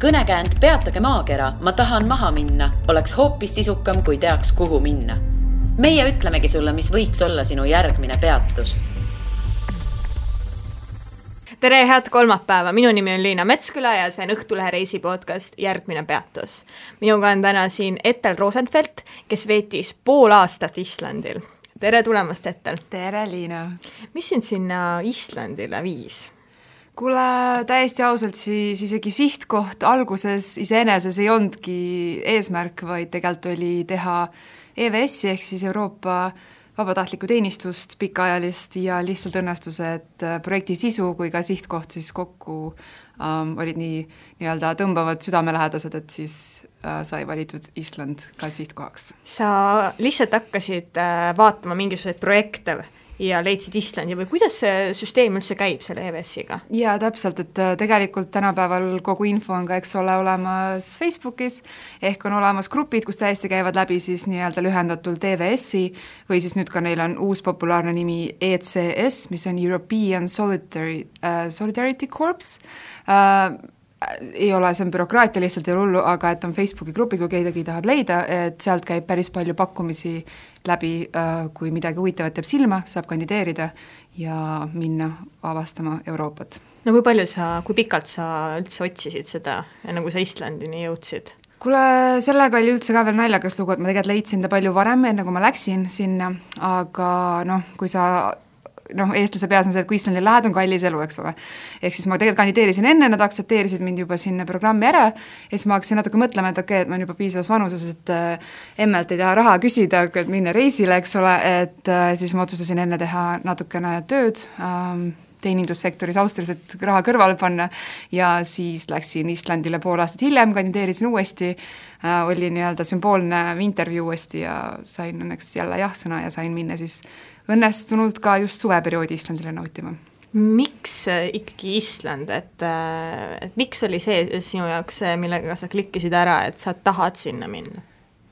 kõnekäänd Peatage maakera, ma tahan maha minna, oleks hoopis sisukam, kui teaks, kuhu minna. meie ütlemegi sulle, mis võiks olla sinu järgmine peatus tere, head kolmapäeva, minu nimi on Liina Metsküla ja see on Õhtulehe reisi podcast Järgmine peatus. minuga on täna siin Etel Rosenfeld, kes veetis pool aastat Islandil. tere tulemast, Etel! tere, Liina! mis sind sinna Islandile viis? Kuule, täiesti ausalt, siis isegi sihtkoht alguses iseenesest ei olnudki eesmärk, vaid tegelikult oli teha EVS-i ehk siis Euroopa vabatahtlikku teenistust pikaajalist ja lihtsalt õnnestus, et äh, projekti sisu kui ka sihtkoht siis kokku ähm, olid nii nii-öelda tõmbavad südamelähedased, et siis äh, sai valitud Island ka sihtkohaks. sa lihtsalt hakkasid äh, vaatama mingisuguseid projekte või? Ja leidsid Islandi või kuidas see süsteem üldse käib selle EVS-iga? jaa, täpselt, et äh, tegelikult tänapäeval kogu info on ka, eks ole, olemas Facebookis, ehk on olemas grupid, kus täiesti käivad läbi siis nii-öelda lühendatult EVS-i või siis nüüd ka neil on uus populaarne nimi ECS, mis on European Solidary uh,, Solidarity Corps uh,, ei ole, see on bürokraatia, lihtsalt ei ole hullu, aga et on Facebooki grupid, kui kedagi tahab leida, et sealt käib päris palju pakkumisi läbi, äh, kui midagi huvitavat jääb silma, saab kandideerida ja minna avastama Euroopat. no kui palju sa, kui pikalt sa üldse otsisid seda, enne kui sa Islandini jõudsid? kuule, sellega oli üldse ka veel naljakas lugu, et ma tegelikult leidsin ta palju varem, enne kui ma läksin sinna, aga noh, kui sa noh, eestlase peas on see, et kui Islandile lähed, on kallis elu, eks ole. ehk siis ma tegelikult kandideerisin enne, nad aktsepteerisid mind juba sinna programmi ära ja siis ma hakkasin natuke mõtlema, et okei okay,, et ma olen juba piisavas vanuses, et äh, emmelt ei taha raha küsida, et minna reisile, eks ole, et äh, siis ma otsustasin enne teha natukene tööd ähm, teenindussektoris Austrias, et raha kõrvale panna ja siis läksin Islandile pool aastat hiljem, kandideerisin uuesti oli nii-öelda sümboolne intervjuu uuesti ja sain õnneks jälle jah-sõna ja sain minna siis õnnestunult ka just suveperioodi Islandile nautima. miks äh, ikkagi Island, et, äh, et miks oli see sinu jaoks see, millega sa klikkisid ära, et sa tahad sinna minna?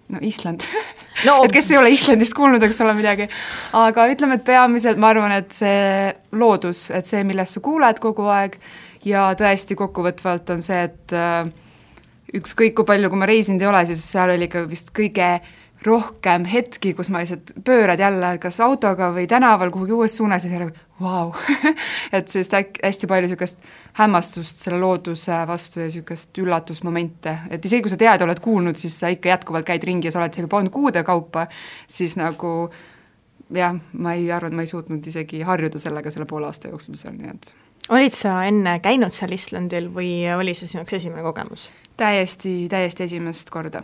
no Island no. et kes ei ole Islandist kuulnud, eks ole midagi, aga ütleme, et peamiselt ma arvan, et see loodus, et see, millest sa kuuled kogu aeg ja tõesti kokkuvõtvalt on see, et äh, ükskõik kui palju, kui ma reisinud ei ole, siis seal oli ikka vist kõige rohkem hetki, kus ma lihtsalt pöörad jälle kas autoga või tänaval kuhugi uues suunas ja siis nagu vau et sellist hästi palju niisugust hämmastust selle looduse vastu ja niisugust üllatusmomente, et isegi kui sa tead, oled kuulnud, siis sa ikka jätkuvalt käid ringi ja sa oled seal juba olnud kuude kaupa, siis nagu jah, ma ei arva, et ma ei suutnud isegi harjuda sellega selle poole aasta jooksul seal, nii et olid sa enne käinud seal Islandil või oli see sinu jaoks esimene kogemus? Täiesti, täiesti esimest korda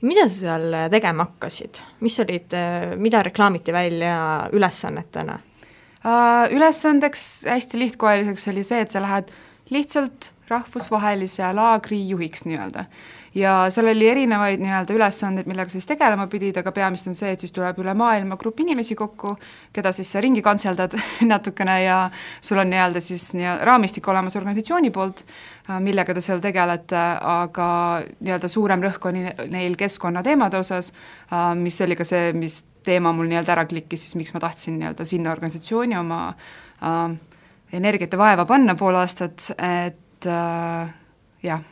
mida sa seal tegema hakkasid, mis olid, mida reklaamiti välja ülesannetena? Äh, ülesandeks hästi lihtkoeliseks oli see, et sa lähed lihtsalt rahvusvahelise laagri juhiks nii-öelda. ja seal oli erinevaid nii-öelda ülesandeid, millega siis tegelema pidid, aga peamiselt on see, et siis tuleb üle maailma grupp inimesi kokku, keda siis sa ringi kantseldad natukene ja sul on nii-öelda siis nii raamistik olemas organisatsiooni poolt, millega te seal tegelete, aga nii-öelda suurem rõhk on neil keskkonnateemade osas, mis oli ka see, mis teema mul nii-öelda ära klikkis, siis miks ma tahtsin nii-öelda sinna organisatsiooni oma äh, energiat ja vaeva panna pool aastat, et äh, jah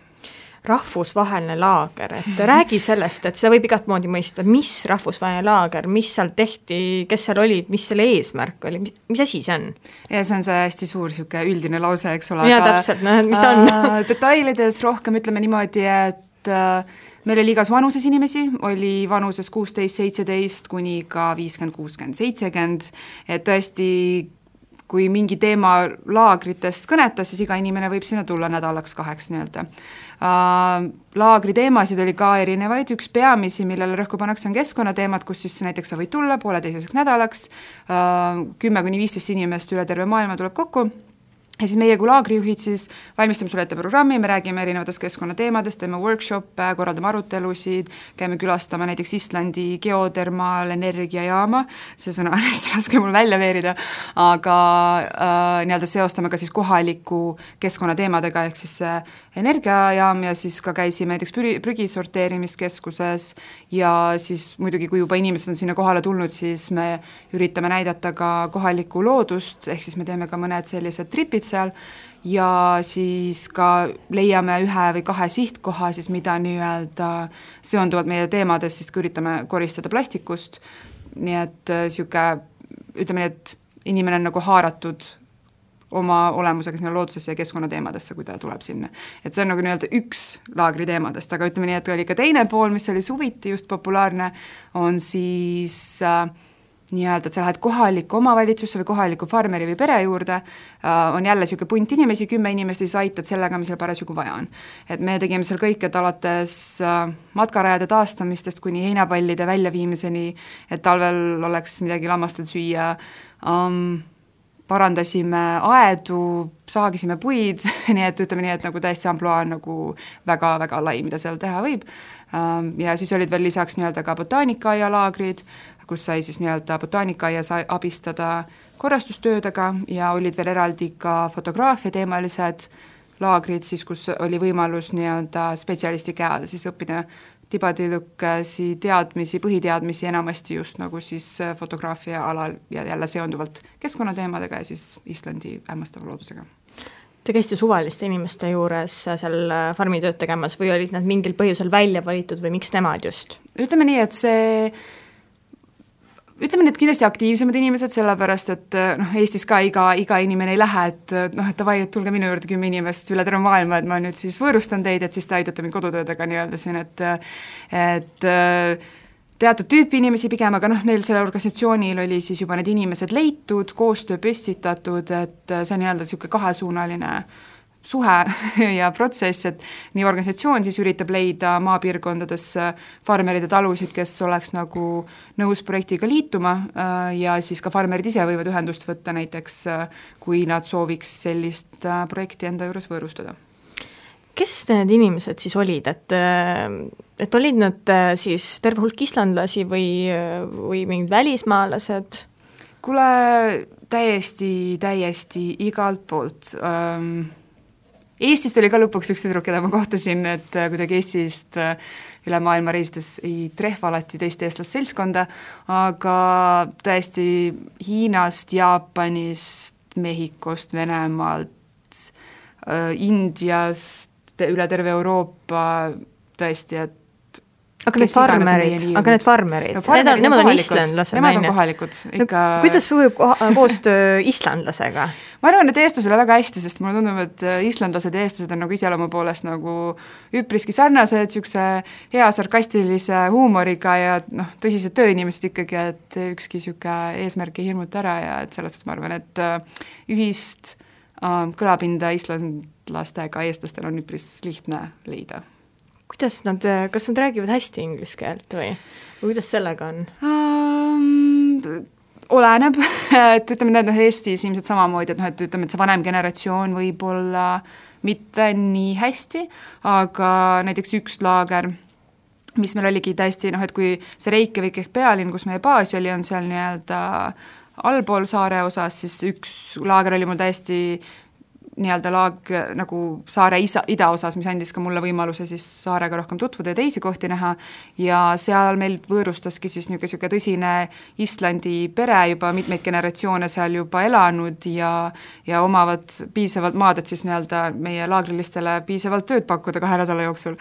rahvusvaheline laager, et räägi sellest, et seda võib igat moodi mõista, mis rahvusvaheline laager, mis seal tehti, kes seal olid, mis selle eesmärk oli, mis, mis asi see on? ja see on see hästi suur niisugune üldine lause, eks ole. jaa, täpselt, noh, et mis ta on äh, detailides rohkem ütleme niimoodi, et äh, meil oli igas vanuses inimesi, oli vanuses kuusteist, seitseteist kuni ka viiskümmend, kuuskümmend, seitsekümmend, et tõesti kui mingi teema laagritest kõnetas, siis iga inimene võib sinna tulla nädalaks-kaheks nii-öelda. Laagri teemasid oli ka erinevaid, üks peamisi, millele rõhku pannakse, on keskkonnateemad, kus siis näiteks sa võid tulla pooleteiseks nädalaks. Kümme kuni viisteist inimest üle terve maailma tuleb kokku ja siis meie kui laagrijuhid siis valmistame sulle ette programmi, me räägime erinevatest keskkonnateemadest, teeme workshop'e, korraldame arutelusid, käime külastama näiteks Islandi geotermaalenergiajaama, see sõna on hästi raske mul välja veerida, aga äh, nii-öelda seostame ka siis kohaliku keskkonnateemadega, ehk siis see energiajaam ja siis ka käisime näiteks prügi, prügi sorteerimiskeskuses ja siis muidugi, kui juba inimesed on sinna kohale tulnud, siis me üritame näidata ka kohalikku loodust, ehk siis me teeme ka mõned sellised tripid seal ja siis ka leiame ühe või kahe sihtkoha siis, mida nii-öelda seonduvalt meie teemadest siis üritame koristada plastikust, nii et niisugune ütleme nii, et inimene on nagu haaratud oma olemusega sinna loodusesse ja keskkonnateemadesse, kui ta tuleb sinna. et see on nagu nii-öelda üks laagri teemadest, aga ütleme nii, et oli ka teine pool, mis oli suviti just populaarne, on siis äh, nii-öelda, et sa lähed kohalikku omavalitsusse või kohaliku farmeri või pere juurde äh,, on jälle niisugune punt inimesi, kümme inimest ja siis aitad sellega, mis seal parasjagu vaja on. et me tegime seal kõike, et alates äh, matkarajade taastamistest kuni heinapallide väljaviimiseni, et talvel oleks midagi lammastel süüa um,, parandasime aedu, saagisime puid nii et ütleme nii, et nagu täiesti ampluaa on nagu väga-väga lai, mida seal teha võib. Um, ja siis olid veel lisaks nii-öelda ka botaanikaaia laagrid, kus sai siis nii-öelda botaanikaaias abistada korrastustöödega ja olid veel eraldi ka fotograafiateemalised laagrid siis, kus oli võimalus nii-öelda spetsialisti käe all siis õppida tibatilukesi teadmisi, põhiteadmisi enamasti just nagu siis fotograafia alal ja jälle seonduvalt keskkonnateemadega ja siis Islandi hämmastava loodusega Te käisite suvaliste inimeste juures seal farmitööd tegemas või olid nad mingil põhjusel välja valitud või miks nemad just? ütleme nii, et see ütleme need kindlasti aktiivsemad inimesed, sellepärast et noh, Eestis ka iga, iga inimene ei lähe, et noh, et davai, et tulge minu juurde kümme inimest üle terve maailma, et ma nüüd siis võõrustan teid, et siis te aitate mind kodutöödega nii-öelda siin, et et teatud tüüpi inimesi pigem, aga noh, neil sellel organisatsioonil oli siis juba need inimesed leitud, koostöö püstitatud, et see on nii-öelda niisugune kahesuunaline äh, suhe ja protsess, et nii organisatsioon siis üritab leida maapiirkondades farmeride talusid, kes oleks nagu nõus projektiga liituma äh, ja siis ka farmerid ise võivad ühendust võtta näiteks, äh, kui nad sooviks sellist äh, projekti enda juures võõrustada kes need inimesed siis olid, et, et olid nad siis terve hulk islandlasi või, või mingid välismaalased? kuule, täiesti, täiesti igalt poolt ähm, Eestist oli ka lõpuks üks tüdruk, keda ma kohtasin, et äh, kuidagi Eestist äh, üle maailma reisides ei trehva alati teist eestlasseltskonda, aga tõesti Hiinast, Jaapanist, Mehhikost, Venemaalt, äh, Indiast, üle terve Euroopa tõesti, et aga need farmerid, aga need farmerid no,, need on, nemad on islandlased, nemad on kohalikud ikka no,. kuidas sujub koostöö islandlasega? ma arvan, et eestlasele väga hästi, sest mulle tundub, et äh, islandlased ja eestlased on nagu iseloomu poolest nagu üpriski sarnased, niisuguse hea sarkastilise huumoriga ja noh, tõsised tööinimesed ikkagi, et ükski niisugune eesmärk ei hirmuta ära ja et selles suhtes ma arvan, et äh, ühist äh, kõlapinda islandlastega eestlastel on üpris lihtne leida kuidas nad, kas nad räägivad hästi inglise keelt või, või kuidas sellega on um,? oleneb, et ütleme, need noh, Eestis ilmselt samamoodi, et noh, et ütleme, et see vanem generatsioon võib-olla mitte nii hästi, aga näiteks üks laager, mis meil oligi täiesti noh, et kui see Reykjavik ehk pealinn, kus meie baas oli, on seal nii-öelda allpool saare osas, siis üks laager oli mul täiesti nii-öelda laag nagu saare isa, idaosas, mis andis ka mulle võimaluse siis saarega rohkem tutvuda ja teisi kohti näha, ja seal meil võõrustaski siis niisugune, niisugune tõsine Islandi pere juba mitmeid generatsioone seal juba elanud ja ja omavad piisavalt maad, et siis nii-öelda meie laagrilistele piisavalt tööd pakkuda kahe nädala jooksul.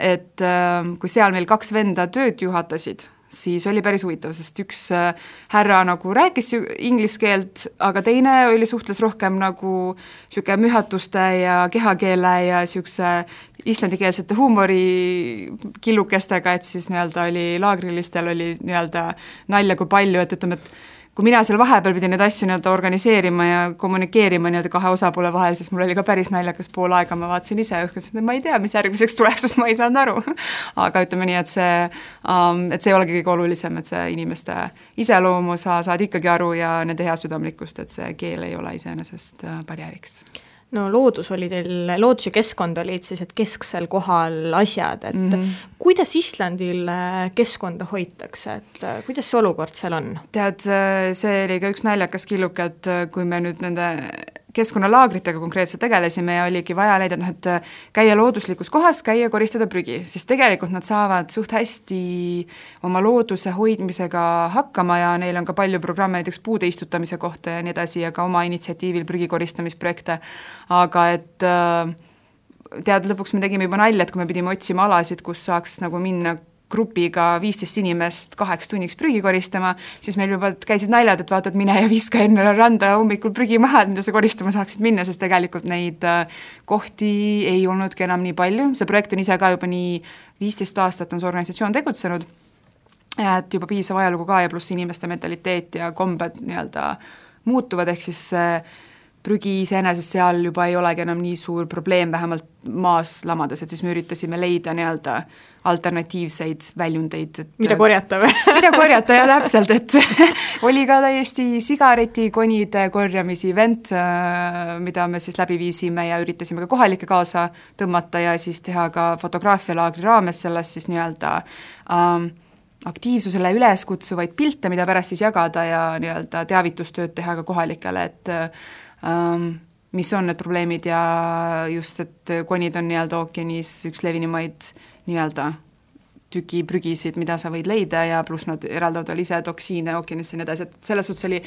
Et ähm, kui seal meil kaks venda tööd juhatasid, siis oli päris huvitav, sest üks äh, härra nagu rääkis inglise keelt, aga teine oli, suhtles rohkem nagu niisugune mühatuste ja kehakeele ja niisuguse islandikeelsete huumorikillukestega, et siis nii-öelda oli laagrilistel oli nii-öelda nalja kui palju, et ütleme, et kui mina seal vahepeal pidin neid asju nii-öelda organiseerima ja kommunikeerima nii-öelda kahe osapoole vahel, siis mul oli ka päris naljakas pool aega, ma vaatasin ise õhku, ütlesin, et ma ei tea, mis järgmiseks tuleb, sest ma ei saanud aru. Aga ütleme nii, et see um,, et see ei olegi kõige olulisem, et see inimeste iseloomu sa saad ikkagi aru ja nende heasüdamlikkust, et see keel ei ole iseenesest äh, barjääriks no loodus oli teil, loodus ja keskkond olid sellised kesksel kohal asjad, et mm -hmm. kuidas Islandil äh, keskkonda hoitakse, et äh, kuidas see olukord seal on? tead, äh, see oli ka üks naljakas killuke, et kui me nüüd nende keskkonnalaagritega konkreetselt tegelesime ja oligi vaja leida, et noh, et käia looduslikus kohas, käia, koristada prügi, siis tegelikult nad saavad suht hästi oma looduse hoidmisega hakkama ja neil on ka palju programme näiteks puude istutamise kohta ja nii edasi ja ka oma initsiatiivil prügi koristamisprojekte, aga et äh, tead, lõpuks me tegime juba nalja, et kui me pidime otsima alasid, kus saaks nagu minna grupiga viisteist inimest kaheks tunniks prügi koristama, siis meil juba käisid naljad, et vaata, et mine ja viska enne randa hommikul prügi maha, et mida sa koristama saaksid minna, sest tegelikult neid äh, kohti ei olnudki enam nii palju, see projekt on ise ka juba nii viisteist aastat on see organisatsioon tegutsenud, et juba piisav ajalugu ka ja pluss inimeste mentaliteet ja kombed nii-öelda muutuvad, ehk siis äh, prügi iseenesest seal juba ei olegi enam nii suur probleem, vähemalt maas lamades, et siis me üritasime leida nii-öelda alternatiivseid väljundeid, et mida korjata või? mida korjata ja täpselt, et oli ka täiesti sigaretikonide korjamise event, äh, mida me siis läbi viisime ja üritasime ka kohalikke kaasa tõmmata ja siis teha ka fotograafialaagri raames sellest siis nii-öelda ähm, aktiivsusele üles kutsuvaid pilte, mida pärast siis jagada ja nii-öelda teavitustööd teha ka kohalikele, et ähm, mis on need probleemid ja just, et konid on nii-öelda ookeanis üks levinimaid nii-öelda tükiprügisid, mida sa võid leida ja pluss nad eraldavad veel ise toksiine ookeanisse ja nii edasi, et selles suhtes oli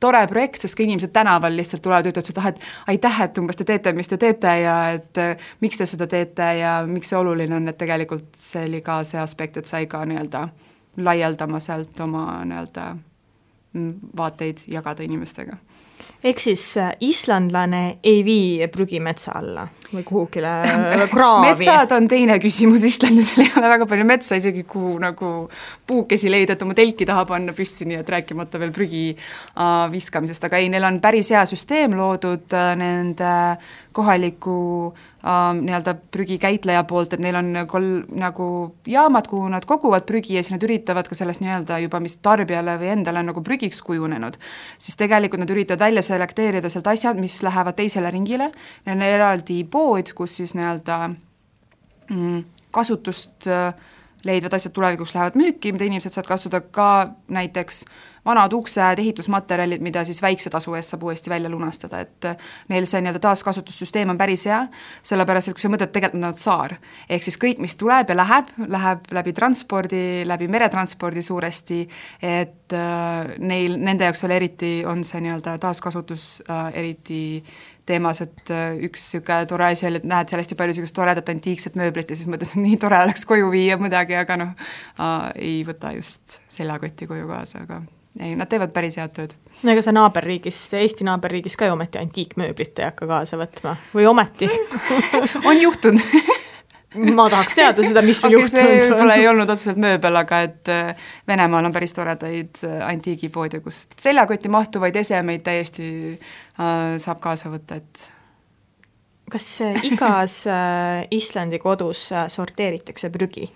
tore projekt, sest ka inimesed tänaval lihtsalt tulevad ja ütlevad, et ah, et aitäh, et umbes te teete, mis te teete ja et äh, miks te seda teete ja miks see oluline on, et tegelikult see oli ka see aspekt, et sai ka nii-öelda laialdama sealt oma nii-öelda mm, vaateid jagada inimestega ehk siis äh, islandlane ei vii prügi metsa alla või kuhugile kraavi? metsad on teine küsimus, islandlasel ei ole väga palju metsa isegi, kuhu nagu puukesi leida, et oma telki taha panna püsti, nii et rääkimata veel prügi äh, viskamisest, aga ei, neil on päris hea süsteem loodud äh, nende kohaliku äh, nii-öelda prügikäitleja poolt, et neil on kol-, nagu jaamad, kuhu nad koguvad prügi ja siis nad üritavad ka sellest nii-öelda juba, mis tarbijale või endale on nagu prügiks kujunenud, siis tegelikult nad üritavad välja selekteerida sealt asjad, mis lähevad teisele ringile, neil on eraldi pood, kus siis nii-öelda mm, kasutust äh, leidvad asjad tulevikus lähevad müüki, mida inimesed saavad kasutada ka näiteks vanad uksed, ehitusmaterjalid, mida siis väikse tasu eest saab uuesti välja lunastada, et neil see nii-öelda taaskasutussüsteem on päris hea, sellepärast et kui sa mõtled, tegelikult nad on saar. ehk siis kõik, mis tuleb ja läheb, läheb läbi transpordi, läbi meretranspordi suuresti, et äh, neil, nende jaoks veel eriti on see nii-öelda taaskasutus äh, eriti teemas, et äh, üks niisugune tore asi oli, et näed seal hästi palju niisugust toredat antiikset mööblit ja siis mõtled, et nii tore oleks koju viia midagi, aga noh ei võta just seljakotti koju kaasa, aga ei, nad teevad päris head tööd. no ega sa naaberriigis, Eesti naaberriigis ka ju ometi antiikmööblit ei hakka kaasa võtma või ometi on juhtunud ma tahaks teada seda, mis on okay, juhtunud. võib-olla ei olnud otseselt mööbel, aga et äh, Venemaal on päris toredaid äh, antiigipoode, kust seljakotti mahtuvaid esemeid täiesti äh, saab kaasa võtta, et kas igas äh, Islandi kodus äh, sorteeritakse prügi?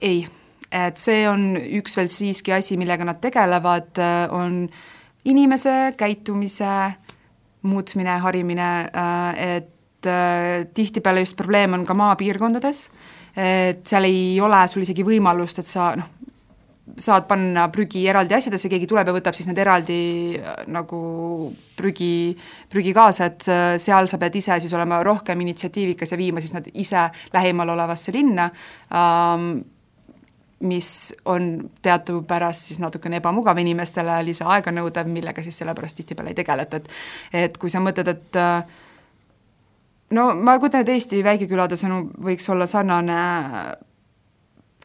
ei, et see on üks veel siiski asi, millega nad tegelevad, on inimese käitumise muutmine, harimine, et et äh, tihtipeale just probleem on ka maapiirkondades, et seal ei ole sul isegi võimalust, et sa noh, saad panna prügi eraldi asjadesse, keegi tuleb ja võtab siis need eraldi äh, nagu prügi, prügi kaasa, et äh, seal sa pead ise siis olema rohkem initsiatiivikas ja viima siis nad ise lähimal olevasse linna ähm,, mis on teadupärast siis natukene ebamugav inimestele, lisaaega nõudev, millega siis sellepärast tihtipeale ei tegeleta, et et kui sa mõtled, et äh, no ma kujutan ette, Eesti väikekülade sõnum võiks olla sarnane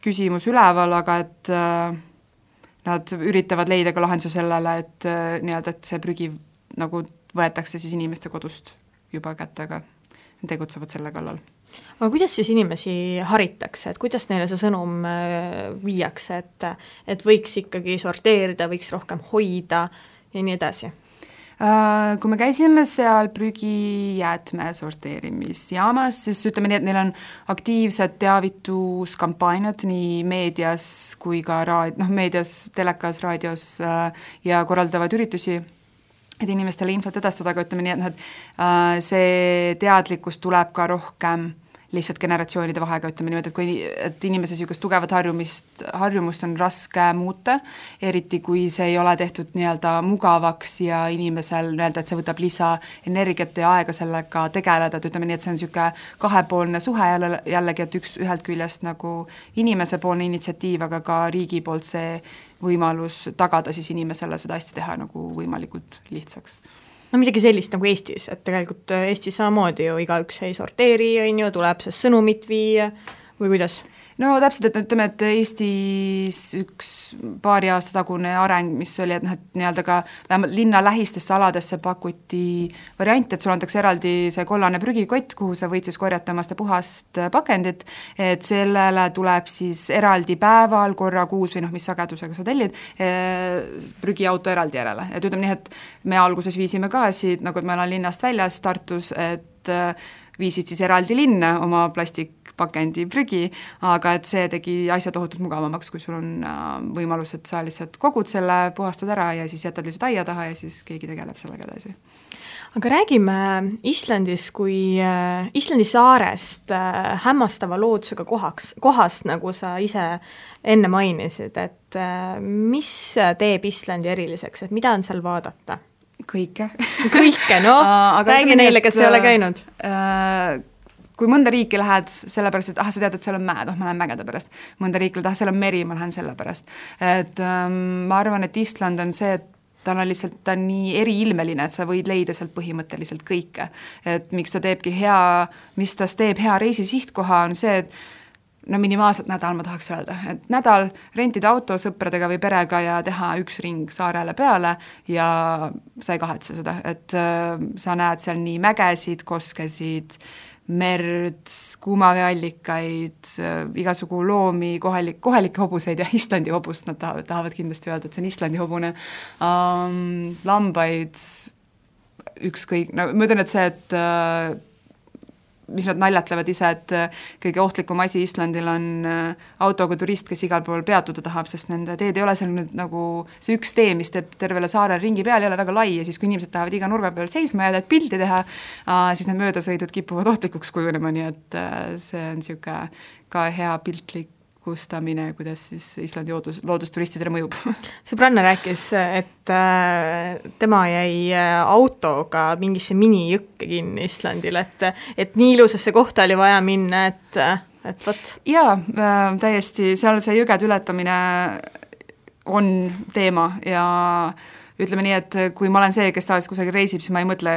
küsimus üleval, aga et äh, nad üritavad leida ka lahenduse sellele, et äh, nii-öelda, et see prügi nagu võetakse siis inimeste kodust juba kätte, aga tegutsevad selle kallal. aga kuidas siis inimesi haritakse, et kuidas neile see sõnum äh, viiakse, et et võiks ikkagi sorteerida, võiks rohkem hoida ja nii edasi? Äh, kui me käisime seal prügijäätme sorteerimisjaamas, siis ütleme nii, et neil on aktiivsed teavituskampaaniad nii meedias kui ka raad-, noh meedias, telekas, raadios äh, ja korraldavad üritusi, et inimestele infot edastada, aga ütleme nii, et noh, et äh, see teadlikkus tuleb ka rohkem lihtsalt generatsioonide vahega, ütleme niimoodi, et kui, et inimese niisugust tugevat harjumist, harjumust on raske muuta, eriti kui see ei ole tehtud nii-öelda mugavaks ja inimesel nii-öelda, et see võtab lisaenergiat ja aega sellega tegeleda, et ütleme nii, et see on niisugune kahepoolne suhe jälle, jällegi, et üks, ühelt küljest nagu inimesepoolne initsiatiiv, aga ka riigi poolt see võimalus tagada siis inimesele seda asja teha nagu võimalikult lihtsaks no midagi sellist nagu Eestis, et tegelikult äh, Eestis samamoodi ju igaüks ei sorteeri, on ju, tuleb see sõnumit viia või kuidas? No täpselt, et ütleme, et Eestis üks paari aasta tagune areng, mis oli, et noh, et nii-öelda ka vähemalt linna lähistesse aladesse pakuti varianti, et sulle antakse eraldi see kollane prügikott, kuhu sa võid siis korjata oma seda puhast pakendit, et sellele tuleb siis eraldi päeval korra kuus või noh, mis sagedusega sa tellid, eh, prügiauto eraldi järele, et ütleme nii, et me alguses viisime ka siit, nagu et ma elan linnast väljas Tartus, et eh, viisid siis eraldi linna oma plastik pakendi prügi, aga et see tegi asja tohutult mugavamaks, kui sul on äh, võimalus, et sa lihtsalt kogud selle, puhastad ära ja siis jätad lihtsalt aia taha ja siis keegi tegeleb sellega edasi. Aga räägime Islandis kui äh,, Islandi saarest äh, hämmastava loodusega kohaks, kohast, nagu sa ise enne mainisid, et äh, mis teeb Islandi eriliseks, et mida on seal vaadata? kõike. Kõike, no. Räägi neile, kes ei ole käinud. äh, kui mõnda riiki lähed sellepärast, et ah, sa tead, et seal on mäed, oh, ma lähen mägede pärast. mõnda riiki lähed, ah, seal on meri, ma lähen selle pärast. et ähm, ma arvan, et Island on see, et tal on lihtsalt, ta on nii eriilmeline, et sa võid leida sealt põhimõtteliselt kõike. et miks ta teebki hea, mis tast teeb hea reisi sihtkoha, on see, et no minimaalselt nädal, ma tahaks öelda, et nädal rentida auto sõpradega või perega ja teha üks ring saarele peale ja sa ei kahetse seda, et äh, sa näed seal nii mägesid, koskesid äh,, merd, kuumaveeallikaid, äh, igasugu loomi, kohalik, kohalikke hobuseid ja Islandi hobust nad tahavad, tahavad kindlasti öelda, et see on Islandi hobune. Um,, lambaid, ükskõik, no ma ütlen, et see, et uh, mis nad naljatlevad ise, et äh, kõige ohtlikum asi Islandil on äh, autoga turist, kes igal pool peatuda tahab, sest nende teed ei ole seal nüüd nagu see üks tee, mis teeb tervele saarele ringi peal, ei ole väga lai ja siis, kui inimesed tahavad iga nurga peal seisma jääda, et pilti teha, siis need möödasõidud kipuvad ohtlikuks kujunema, nii et äh, see on niisugune ka hea piltlik kustamine, kuidas siis Islandi loodus, loodusturistidele mõjub sõbranna rääkis, et äh, tema jäi äh, autoga mingisse minijõkke kinni Islandil, et et nii ilusasse kohta oli vaja minna, et, et vot. jaa äh,, täiesti, seal see jõgede ületamine on teema ja äh, ütleme nii, et kui ma olen see, kes tavaliselt kusagil reisib, siis ma ei mõtle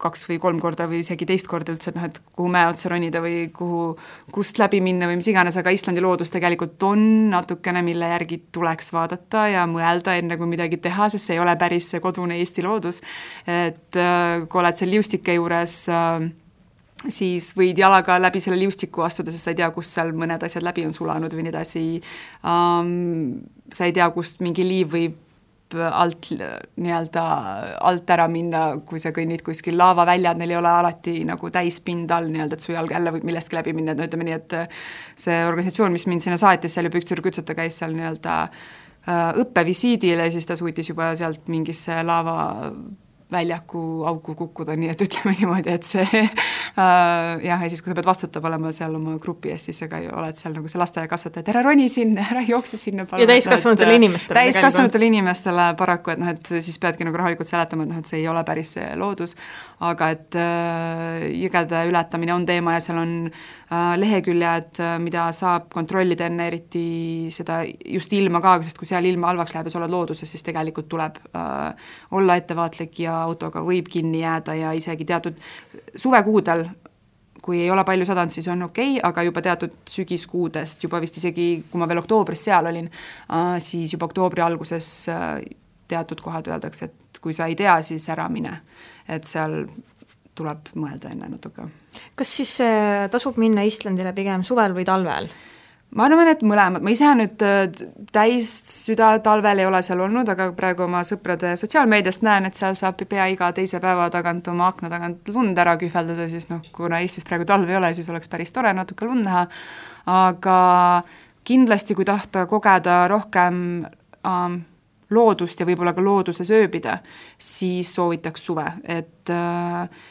kaks või kolm korda või isegi teist korda üldse, et noh, et kuhu mäe otsa ronida või kuhu, kust läbi minna või mis iganes, aga Islandi loodus tegelikult on natukene, mille järgi tuleks vaadata ja mõelda, enne kui midagi teha, sest see ei ole päris see kodune Eesti loodus. et äh, kui oled seal liustike juures äh, siis võid jalaga läbi selle liustiku astuda, sest sa ei tea, kust seal mõned asjad läbi on sulanud või nii edasi um,. sa ei tea, kust mingi liiv võib alt nii-öelda alt ära minna, kui sa kõnnid kuskil laavaväljad, neil ei ole alati nagu täispind all nii-öelda, et su jalg jälle võib millestki läbi minna, et no ütleme nii, et see organisatsioon, mis mind sinna saatis, seal ju Püktsür Kütsota käis seal nii-öelda äh, õppevisiidil ja siis ta suutis juba sealt mingisse laava väljaku auku kukkuda, nii et ütleme niimoodi, et see äh, jah, ja siis, kui sa pead vastutav olema seal oma grupi ees, siis ju oled seal nagu see lasteaiakasvataja, et ära roni sinna, ära jookse sinna. ja täiskasvanutele inimestele. täiskasvanutele inimestele paraku, et noh, et siis peadki nagu rahulikult seletama, et noh, et see ei ole päris see loodus, aga et äh, jõgede ületamine on teema ja seal on äh, leheküljed, äh, mida saab kontrollida enne, eriti seda just ilma ka, sest kui seal ilm halvaks läheb ja sa oled looduses, siis tegelikult tuleb äh, olla ettevaatlik ja autoga võib kinni jääda ja isegi teatud suvekuudel kui ei ole palju sadanud, siis on okei okay,, aga juba teatud sügiskuudest, juba vist isegi, kui ma veel oktoobris seal olin, äh, siis juba oktoobri alguses äh, teatud kohad öeldakse, et kui sa ei tea, siis ära mine. et seal tuleb mõelda enne natuke. kas siis äh, tasub minna Islandile pigem suvel või talvel? Ma arvan, et mõlemad, ma ise nüüd äh, täis süda talvel ei ole seal olnud, aga praegu oma sõprade sotsiaalmeediast näen, et seal saab pea iga teise päeva tagant oma akna tagant lund ära kühveldada, siis noh, kuna Eestis praegu talve ei ole, siis oleks päris tore natuke lund näha, aga kindlasti, kui tahta kogeda rohkem ähm, loodust ja võib-olla ka looduses ööbida, siis soovitaks suve, et äh,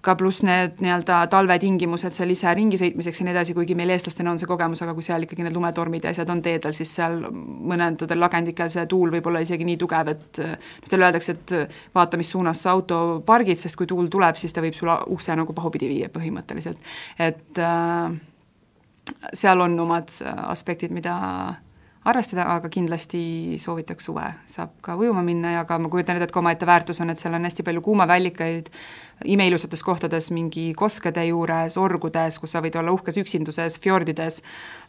ka pluss need nii-öelda talvetingimused seal ise ringi sõitmiseks ja nii edasi, kuigi meil eestlastena on see kogemus, aga kui seal ikkagi need lumetormid ja asjad on teedel, siis seal mõnedel lagendikel see tuul võib olla isegi nii tugev, et seal öeldakse, et vaata, mis suunas sa auto pargid, sest kui tuul tuleb, siis ta võib sulle ukse nagu pahupidi viia põhimõtteliselt. et äh, seal on omad aspektid, mida arvestada, aga kindlasti soovitaks suve, saab ka ujuma minna ja ka ma kujutan ette, et ka omaette väärtus on, et seal on hästi palju kuumavallikaid, imeilusates kohtades mingi koskede juures, orgudes, kus sa võid olla uhkes üksinduses, fjordides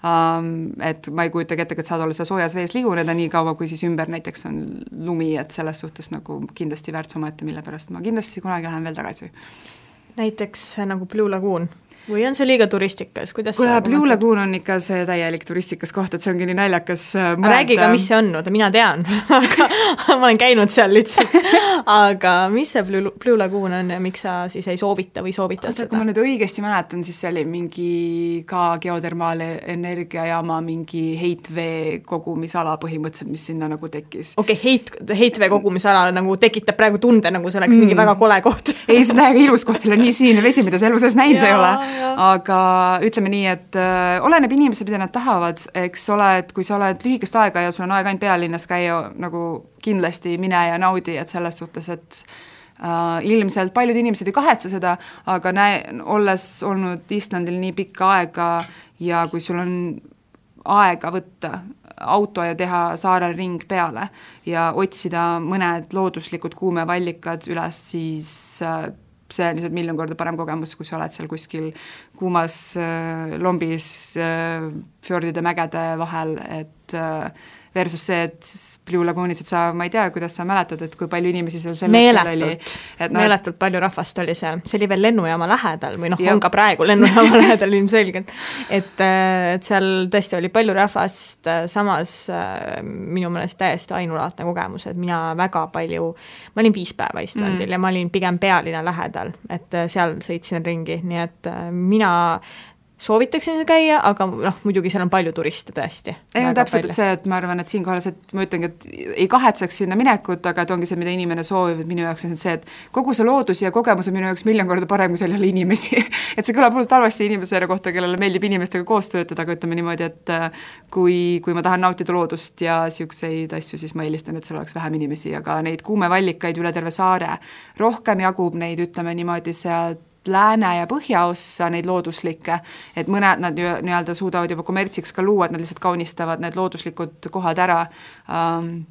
um,, et ma ei kujutagi ette, et saad olla seal soojas vees liguneda nii kaua, kui siis ümber näiteks on lumi, et selles suhtes nagu kindlasti väärtus omaette, mille pärast ma kindlasti kunagi lähen veel tagasi. näiteks nagu Blue Lagoon või on see liiga turistikas, kuidas kuule, Blue Lagoon on ikka see täielik turistikas koht, et see ongi nii naljakas äh, räägi ka, mis see on, oota mina tean. Aga ma olen käinud seal lihtsalt. Aga mis see Blue, Blue Lagoon on ja miks sa siis ei soovita või soovitad seda? kui ma nüüd õigesti mäletan, siis see oli mingi ka geotermaalenergiajaama mingi heitvee kogumisala põhimõtteliselt, mis sinna nagu tekkis. okei okay,, heit, heitvee kogumisala nagu tekitab praegu tunde, nagu see oleks mm. mingi väga kole koht. Ei, see on täiega ilus koht, seal on nii sinine vesi, mida sa elu sees näinud ei ole aga ütleme nii, et äh, oleneb inimesed, mida nad tahavad, eks ole, et kui sa oled lühikest aega ja sul on aega ainult pealinnas käia, nagu kindlasti mine ja naudi, et selles suhtes, et äh, ilmselt paljud inimesed ei kahetse seda, aga näe, olles olnud Islandil nii pikka aega ja kui sul on aega võtta auto ja teha saarel ring peale ja otsida mõned looduslikud kuumevallikad üles, siis äh, see on lihtsalt miljon korda parem kogemus, kui sa oled seal kuskil kuumas äh, lombis äh, fjordide mägede vahel, et äh, versus see, et Blue Lagoonis, et sa, ma ei tea, kuidas sa mäletad, et kui palju inimesi seal sel hetkel oli. No, meeletult palju rahvast oli seal, see oli veel lennujaama lähedal või noh, on ka praegu lennujaama lähedal ilmselgelt. et, äh, et seal tõesti oli palju rahvast, äh, samas äh, minu meelest täiesti ainulaadne kogemus, et mina väga palju, ma olin viis päeva Islandil mm. ja ma olin pigem pealinna lähedal, et seal sõitsin ringi, nii et mina soovitaksin käia, aga noh, muidugi seal on palju turiste tõesti. ei no täpselt, et see, et ma arvan, et siinkohal see, et ma ütlengi, et ei kahetseks sinna minekut, aga et ongi see, mida inimene soovib, et minu jaoks on see, et kogu see loodus ja kogemus on minu jaoks miljon korda parem, kui seal ei ole inimesi et see kõlab hullult halvasti inimese kohta, kellele meeldib inimestega koos töötada, aga ütleme niimoodi, et äh, kui, kui ma tahan nautida loodust ja niisuguseid asju, siis ma eelistan, et seal oleks vähem inimesi, aga neid kuumevallikaid üle terve saare rohkem jagub neid, ütleme niimoodi, sealt lääne ja põhjaossa neid looduslikke, et mõned nad ju nii-öelda suudavad juba kommertsiks ka luua, et nad lihtsalt kaunistavad need looduslikud kohad ära um,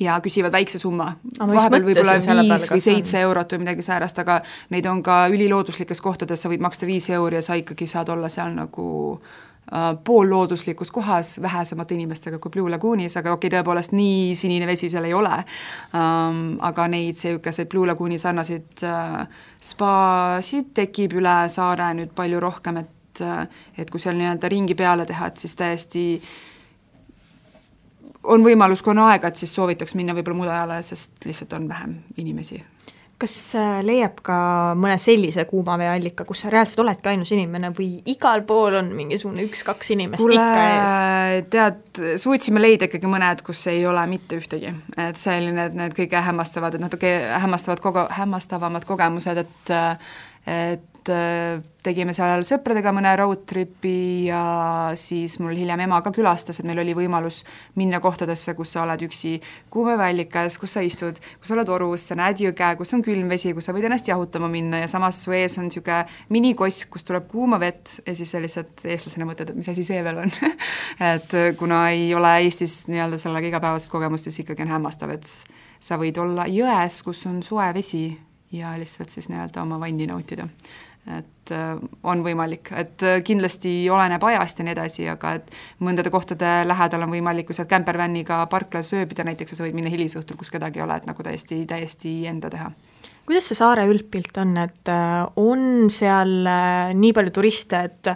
ja küsivad väikse summa, vahepeal võib-olla viis või seitse eurot või midagi säärast, aga neid on ka ülilooduslikes kohtades, sa võid maksta viis euri ja sa ikkagi saad olla seal nagu äh, poollooduslikus kohas vähesemate inimestega kui Blue Lagoonis, aga okei okay,, tõepoolest nii sinine vesi seal ei ole. Um,, aga neid niisuguseid Blue Lagooni sarnaseid uh, spaasid tekib üle saare nüüd palju rohkem, et uh, et kui seal nii-öelda ringi peale teha, et siis täiesti on võimalus, kui on aega, et siis soovitaks minna võib-olla mudajale, sest lihtsalt on vähem inimesi kas äh, leiab ka mõne sellise kuumaveeallika, kus sa reaalselt oledki ainus inimene või igal pool on mingisugune üks-kaks inimest Kule, ikka ees? tead, suutsime leida ikkagi mõned, kus ei ole mitte ühtegi, et selline, et need kõige hämmastavad, et natuke hämmastavad kogu, hämmastavamad kogemused, et et äh, tegime seal sõpradega mõne road trip'i ja siis mul hiljem ema ka külastas, et meil oli võimalus minna kohtadesse, kus sa oled üksi. Kuumevallikas, kus sa istud, kus sa oled orus, sa näed jõge, kus on külm vesi, kus sa võid ennast jahutama minna ja samas su ees on niisugune minikoss, kust tuleb kuuma vett ja siis sa lihtsalt eestlasena mõtled, et mis asi see veel on. Et kuna ei ole Eestis nii-öelda sellega igapäevast kogemust, siis ikkagi on hämmastav, et sa võid olla jões, kus on soe vesi ja lihtsalt siis nii-öelda oma vanni nautida. Et äh, on võimalik, et äh, kindlasti oleneb ajast ja nii edasi, aga et mõndade kohtade lähedal on võimalik, kui sa oled kämpervänniga parklas ööbida näiteks ja sa võid minna hilisõhtul, kus kedagi ei ole, et nagu täiesti, täiesti enda teha kuidas see saare üldpilt on, et äh, on seal nii palju turiste, et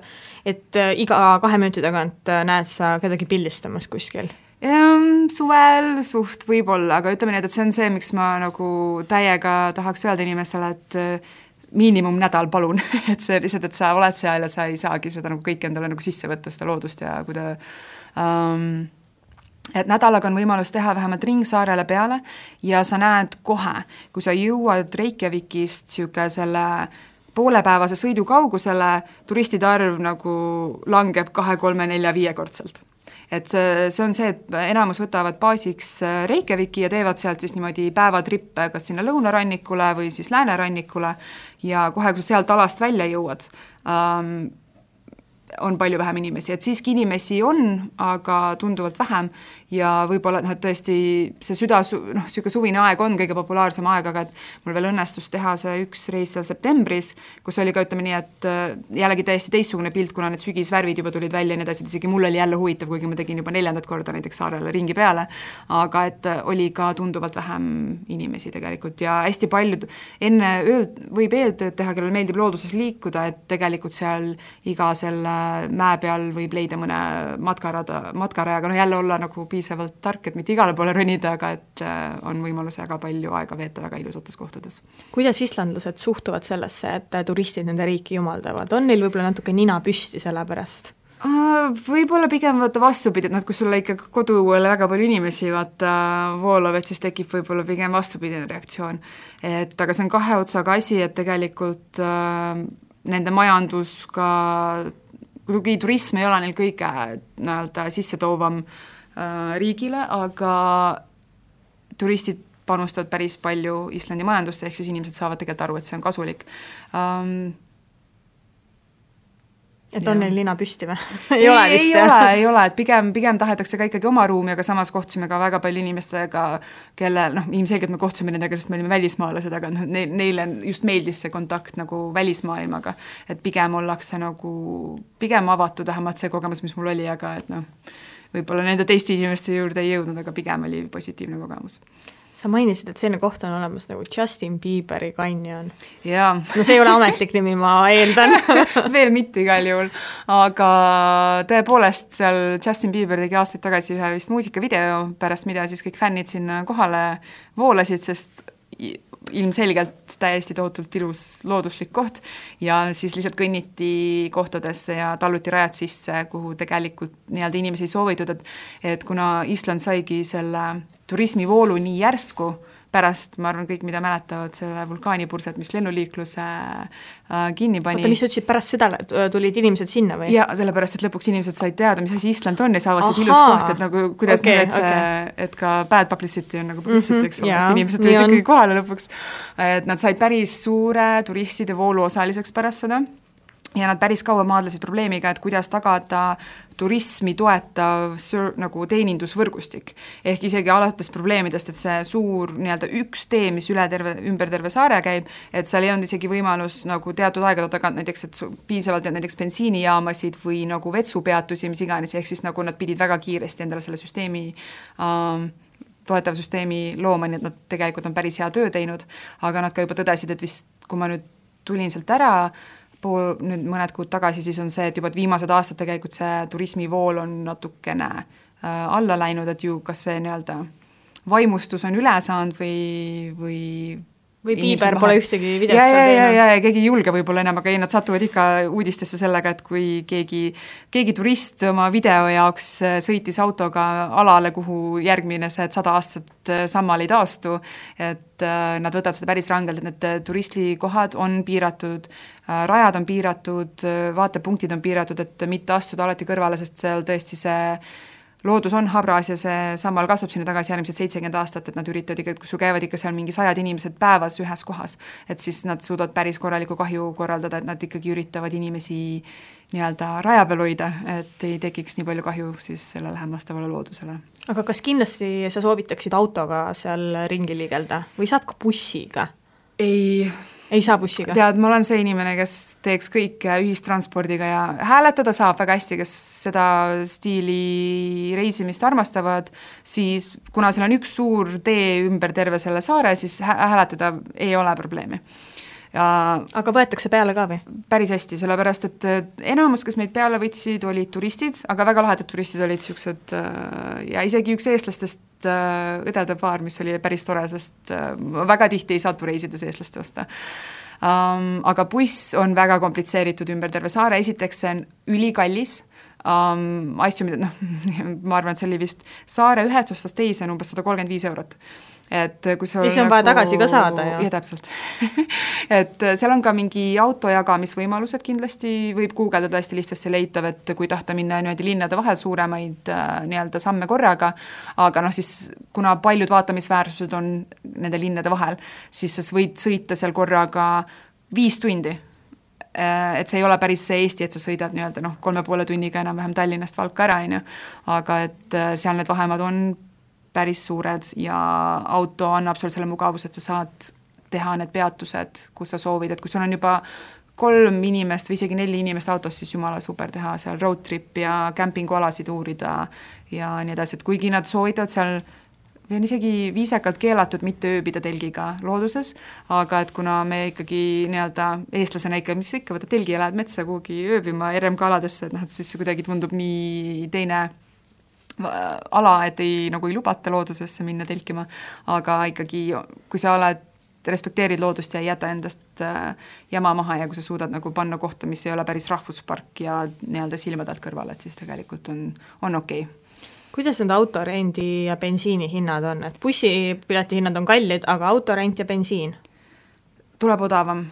et iga kahe minuti tagant näed sa kedagi pildistamas kuskil? suvel suht võib-olla, aga ütleme nii, et see on see, miks ma nagu täiega tahaks öelda inimestele, et äh, miinimum nädal, palun. Et see lihtsalt, et sa oled seal ja sa ei saagi seda nagu kõike endale nagu sisse võtta, seda loodust ja kui ta um, et nädalaga on võimalus teha vähemalt ring saarele peale ja sa näed kohe, kui sa jõuad Reykjavikist niisugune selle poolepäevase sõidu kaugusele turistide arv nagu langeb kahe, kolme, nelja, viiekordselt. Et see, see on see, et enamus võtavad baasiks äh, Reykjaviki ja teevad sealt siis niimoodi päevatrippe kas sinna lõunarannikule või siis läänerannikule ja kohe, kui sa sealt alast välja jõuad ähm,, on palju vähem inimesi, et siiski inimesi on, aga tunduvalt vähem. Ja võib-olla noh, et tõesti see süda, noh, niisugune suvine aeg on kõige populaarsem aeg, aga et mul veel õnnestus teha see üks reis seal septembris, kus oli ka ütleme nii, et äh, jällegi täiesti teistsugune pilt, kuna need sügisvärvid juba tulid välja ja nii edasi, et isegi mul oli jälle huvitav, kuigi ma tegin juba neljandat korda näiteks saarele ringi peale, aga et äh, oli ka tunduvalt vähem inimesi tegelikult. Ja hästi paljud enne ööd, võib eeltööd teha, kellel meeldib looduses liikuda, et tegelikult seal iga selle mäe peal võib leida mõne matkarada, matkarajaga, noh jälle olla nagu piisavalt tark, et mitte igale poole ronida, aga et äh, on võimalus väga palju aega veeta väga ilusates kohtades. kuidas islandlased suhtuvad sellesse, et turistid nende riiki jumaldavad, on neil võib-olla natuke nina püsti selle pärast? Võib-olla pigem vaata vastupidi, et noh, kui sulle ikka koduõuele väga palju inimesi vaata voolab, et siis tekib võib-olla pigem vastupidine reaktsioon. et aga see on kahe otsaga asi, et tegelikult äh, nende majandus ka kuigi turism ei ole neil kõige nii-öelda sissetoovam äh, riigile, aga turistid panustavad päris palju Islandi majandusse, ehk siis inimesed saavad tegelikult aru, et see on kasulik um,. Et on neil lina püsti või ei, ei ole vist? ei ole, ei ole, et pigem, pigem tahetakse ka ikkagi oma ruumi, aga samas kohtusime ka väga palju inimestega, kelle noh, ilmselgelt me kohtusime nendega, sest me olime välismaalased, aga noh, neil, neile just meeldis see kontakt nagu välismaailmaga. et pigem ollakse nagu, pigem avatud, vähemalt see kogemus, mis mul oli, aga et noh, võib-olla nende teiste inimeste juurde ei jõudnud, aga pigem oli positiivne kogemus sa mainisid, et selline koht on olemas nagu Justin Bieberi kanjon. jaa. no see ei ole ametlik nimi, ma eeldan veel mitte igal juhul, aga tõepoolest seal Justin Bieber tegi aastaid tagasi ühe vist muusikavideo, pärast mida siis kõik fännid sinna kohale voolasid, sest ilmselgelt täiesti tohutult ilus looduslik koht. Ja siis lihtsalt kõnniti kohtadesse ja talluti rajad sisse, kuhu tegelikult nii-öelda inimesi ei soovitud, et et kuna Island saigi selle turismivoolu nii järsku, pärast, ma arvan, kõik, mida mäletavad selle vulkaanipurset, mis lennuliikluse äh, kinni pani. oota, mis sa ütlesid, pärast seda tulid inimesed sinna või? jaa, sellepärast, et lõpuks inimesed said teada, mis asi Island on ja see avastasid ilus koht, et nagu kuidas okay, nüüd, et see okay., et ka bad publicity on nagu publicity mm, -hmm, eks ole, et inimesed tulid ikkagi kohale lõpuks. et nad said päris suure turistide voolu osaliseks pärast seda ja nad päris kaua maadlesid probleemiga, et kuidas tagada turismi toetav sur, nagu teenindusvõrgustik. ehk isegi alates probleemidest, et see suur nii-öelda üks tee, mis üle terve, ümber terve saare käib, et seal ei olnud isegi võimalus nagu teatud aegade tagant näiteks, et piisavalt näiteks bensiinijaamasid või nagu vetsupeatusi, mis iganes, ehk siis nagu nad pidid väga kiiresti endale selle süsteemi ähm, toetava süsteemi looma, nii et nad tegelikult on päris hea töö teinud, aga nad ka juba tõdesid, et vist kui ma nüüd tulin sealt ära, pool, nüüd mõned kuud tagasi, siis on see, et juba et viimased aastad tegelikult see turismivool on natukene äh, alla läinud, et ju kas see nii-öelda vaimustus on üle saanud või, või või Piiber pole ühtegi videot seal teinud. ja, ja, ja keegi ei julge võib-olla enam, aga ei, nad satuvad ikka uudistesse sellega, et kui keegi, keegi turist oma video jaoks äh, sõitis autoga alale, kuhu järgmine see sada aastat äh, sammal ei taastu, et äh, nad võtavad seda päris rangelt, et need turistikohad on piiratud, rajad on piiratud, vaatepunktid on piiratud, et mitte astuda alati kõrvale, sest seal tõesti see loodus on habras ja see sammal kasvab sinna tagasi järgmised seitsekümmend aastat, et nad üritavad ikka, sul käivad ikka seal mingi sajad inimesed päevas ühes kohas, et siis nad suudavad päris korralikku kahju korraldada, et nad ikkagi üritavad inimesi nii-öelda raja peal hoida, et ei tekiks nii palju kahju siis sellele hämmastavale loodusele. aga kas kindlasti sa soovitaksid autoga seal ringi liigelda või saab ka bussiga? ei ei saa bussiga? tead, ma olen see inimene, kes teeks kõike ühistranspordiga ja hääletada saab väga hästi, kes seda stiili reisimist armastavad, siis kuna seal on üks suur tee ümber terve selle saare, siis hääletada ei ole probleemi ja aga võetakse peale ka või? päris hästi, sellepärast et enamus, kes meid peale võtsid, olid turistid, aga väga lahedad turistid olid niisugused äh, ja isegi üks eestlastest äh, õdede paar, mis oli päris tore, sest äh, väga tihti ei satu reisides eestlast osta um,. Aga buss on väga komplitseeritud ümber terve saare, esiteks see on ülikallis um, asju, mida noh, ma arvan, et see oli vist saare ühest otsast teise on umbes sada kolmkümmend viis eurot et kui sul siis on nagu... vaja tagasi ka saada ju. jah, täpselt. Et seal on ka mingi auto jagamisvõimalused kindlasti, võib guugeldada hästi lihtsasti leitav, et kui tahta minna niimoodi linnade vahel suuremaid äh, nii-öelda samme korraga, aga noh, siis kuna paljud vaatamisväärsused on nende linnade vahel, siis sa võid sõita seal korraga viis tundi. Äh, et see ei ole päris see Eesti, et sa sõidad nii-öelda noh, kolme poole tunniga enam-vähem Tallinnast Valka ära, on ju, aga et äh, seal need vahemaad on päris suured ja auto annab sulle selle mugavuse, et sa saad teha need peatused, kus sa soovid, et kui sul on juba kolm inimest või isegi neli inimest autos, siis jumala super teha seal road trip'i ja kämpingualasid uurida ja nii edasi, et kuigi nad soovitavad seal või on isegi viisakalt keelatud mitte ööbida telgiga looduses, aga et kuna me ikkagi nii-öelda eestlasena ikka, mis ikka, võtad telgi ja lähed metsa kuhugi ööbima RMK aladesse, et noh, et siis see kuidagi tundub nii teine ala, et ei, nagu ei lubata loodusesse minna telkima, aga ikkagi, kui sa oled respekteerid loodust ja ei jäta endast äh, jama maha ja kui sa suudad nagu panna kohta, mis ei ole päris rahvuspark ja nii-öelda silmade alt kõrval, et siis tegelikult on, on okei okay. kuidas need autorendi ja bensiini hinnad on, et bussipileti hinnad on kallid, aga autorent ja bensiin? tuleb odavam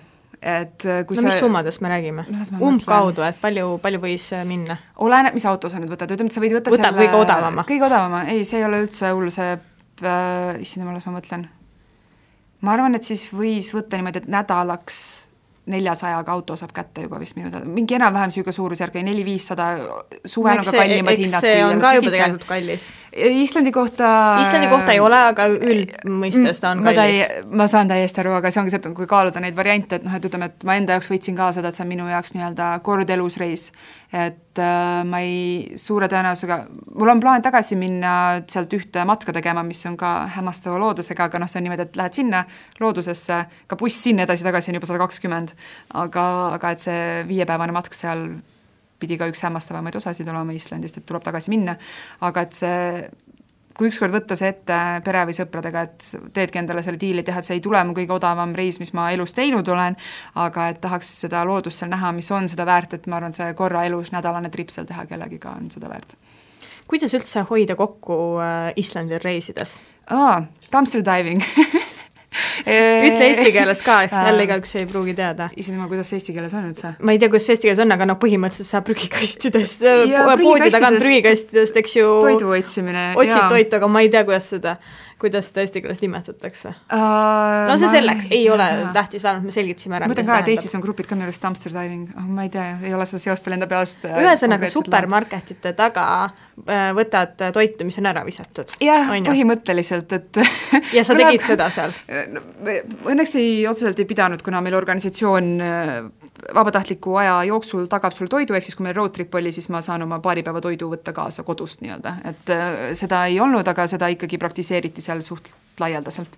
et äh, kui no sa mis summadest me räägime umbkaudu, et palju, palju võis äh, minna? oleneb, mis auto sa nüüd võtad, ütleme, et sa võid võtta võtab selle kõige odavama? kõige odavama, ei, see ei ole üldse hull, see äh,, issand jumal, las ma mõtlen. ma arvan, et siis võis võtta niimoodi, et nädalaks neljasajaga auto saab kätte juba vist minu teada, mingi enam-vähem niisugune suurusjärk, neli-viissada, suvel on ka kallimad hinnad. see on ka juba tegelikult kallis. Islandi kohta Islandi kohta ei ole, aga üldmõistes ta on ma kallis. ma saan täiesti aru, aga see ongi see, et kui kaaluda neid variante, et noh, et ütleme, et ma enda jaoks võtsin ka seda, et see on minu jaoks nii-öelda kord elus reis et äh, ma ei, suure tõenäosusega, mul on plaan tagasi minna sealt ühte matka tegema, mis on ka hämmastava loodusega, aga noh, see on niimoodi, et lähed sinna loodusesse, ka buss sinna edasi-tagasi on juba sada kakskümmend, aga, aga et see viiepäevane matk seal pidi ka üks hämmastavamaid osasid olema Islandist, et tuleb tagasi minna, aga et see kui ükskord võtta see ette pere või sõpradega, et teedki endale selle diili, jah, et see ei tule mu kõige odavam reis, mis ma elus teinud olen, aga et tahaks seda loodust seal näha, mis on seda väärt, et ma arvan, see korra elus nädalane trip seal teha kellegiga on seda väärt. kuidas üldse hoida kokku äh, Islandil reisides? aa, dumpster diving ütle eesti keeles ka, jälle igaüks ei pruugi teada. issand jumal, kuidas see eesti keeles on üldse? ma ei tea, kuidas see eesti keeles on, aga noh, põhimõtteliselt sa prügikastidest, poodi tagant prügikastidest, eks ju. toidu otsimine. otsid toitu, aga ma ei tea, kuidas seda kuidas seda eesti keeles nimetatakse uh,? no see selleks, ei ole jaa. tähtis, vähemalt me selgitasime ära. ma mõtlen ka, et Eestis on grupid ka minu arust dumpster diving, oh ma ei tea, ei ole seda seost veel enda peast. Äh, ühesõnaga supermarketite taga äh, võtad toitu, mis on ära visatud. jah, põhimõtteliselt, et ja sa tegid seda seal no,? Õnneks ei, otseselt ei pidanud, kuna meil organisatsioon vabatahtliku aja jooksul tagab sul toidu, ehk siis kui meil road trip oli, siis ma saan oma paari päeva toidu võtta kaasa kodust nii-öelda, et seda ei olnud, aga seda ikkagi praktiseeriti seal suht laialdaselt.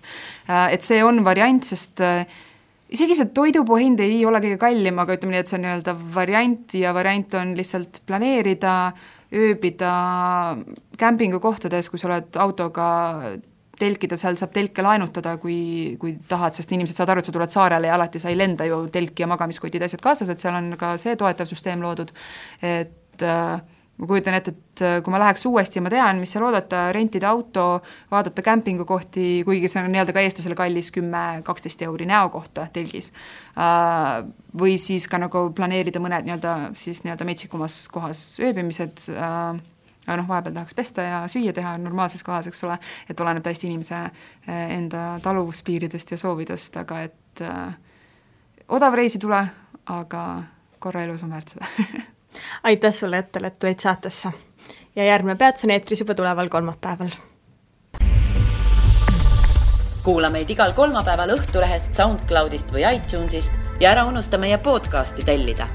Äh, et see on variant, sest äh, isegi see toidupoe hind ei ole kõige kallim, aga ütleme nii, et see on nii-öelda variant ja variant on lihtsalt planeerida, ööbida kämpingukohtades, kui sa oled autoga telkida, seal saab telke laenutada, kui, kui tahad, sest inimesed saavad aru, et sa tuled saarele ja alati sa ei lenda ju telki ja magamiskotid, asjad kaasas, et seal on ka see toetav süsteem loodud, et äh, ma kujutan ette, et äh, kui ma läheks uuesti ja ma tean, mis seal oodata, rentida auto, vaadata kämpingukohti, kuigi see on nii-öelda ka eestlasele kallis, kümme, kaksteist euri näo kohta telgis, äh, või siis ka nagu planeerida mõned nii-öelda siis nii-öelda metsikumas kohas ööbimised, äh, aga noh, vahepeal tahaks pesta ja süüa teha normaalses kohas, eks ole, et oleneb täiesti inimese enda taluvuspiiridest ja soovidest, aga et äh, odav reis ei tule, aga korra elus on väärt seda aitäh sulle, Ettel, et tulid saatesse. ja järgmine peatus on eetris juba tuleval kolmapäeval. kuula meid igal kolmapäeval Õhtulehest, SoundCloudist või iTunesist ja ära unusta meie podcasti tellida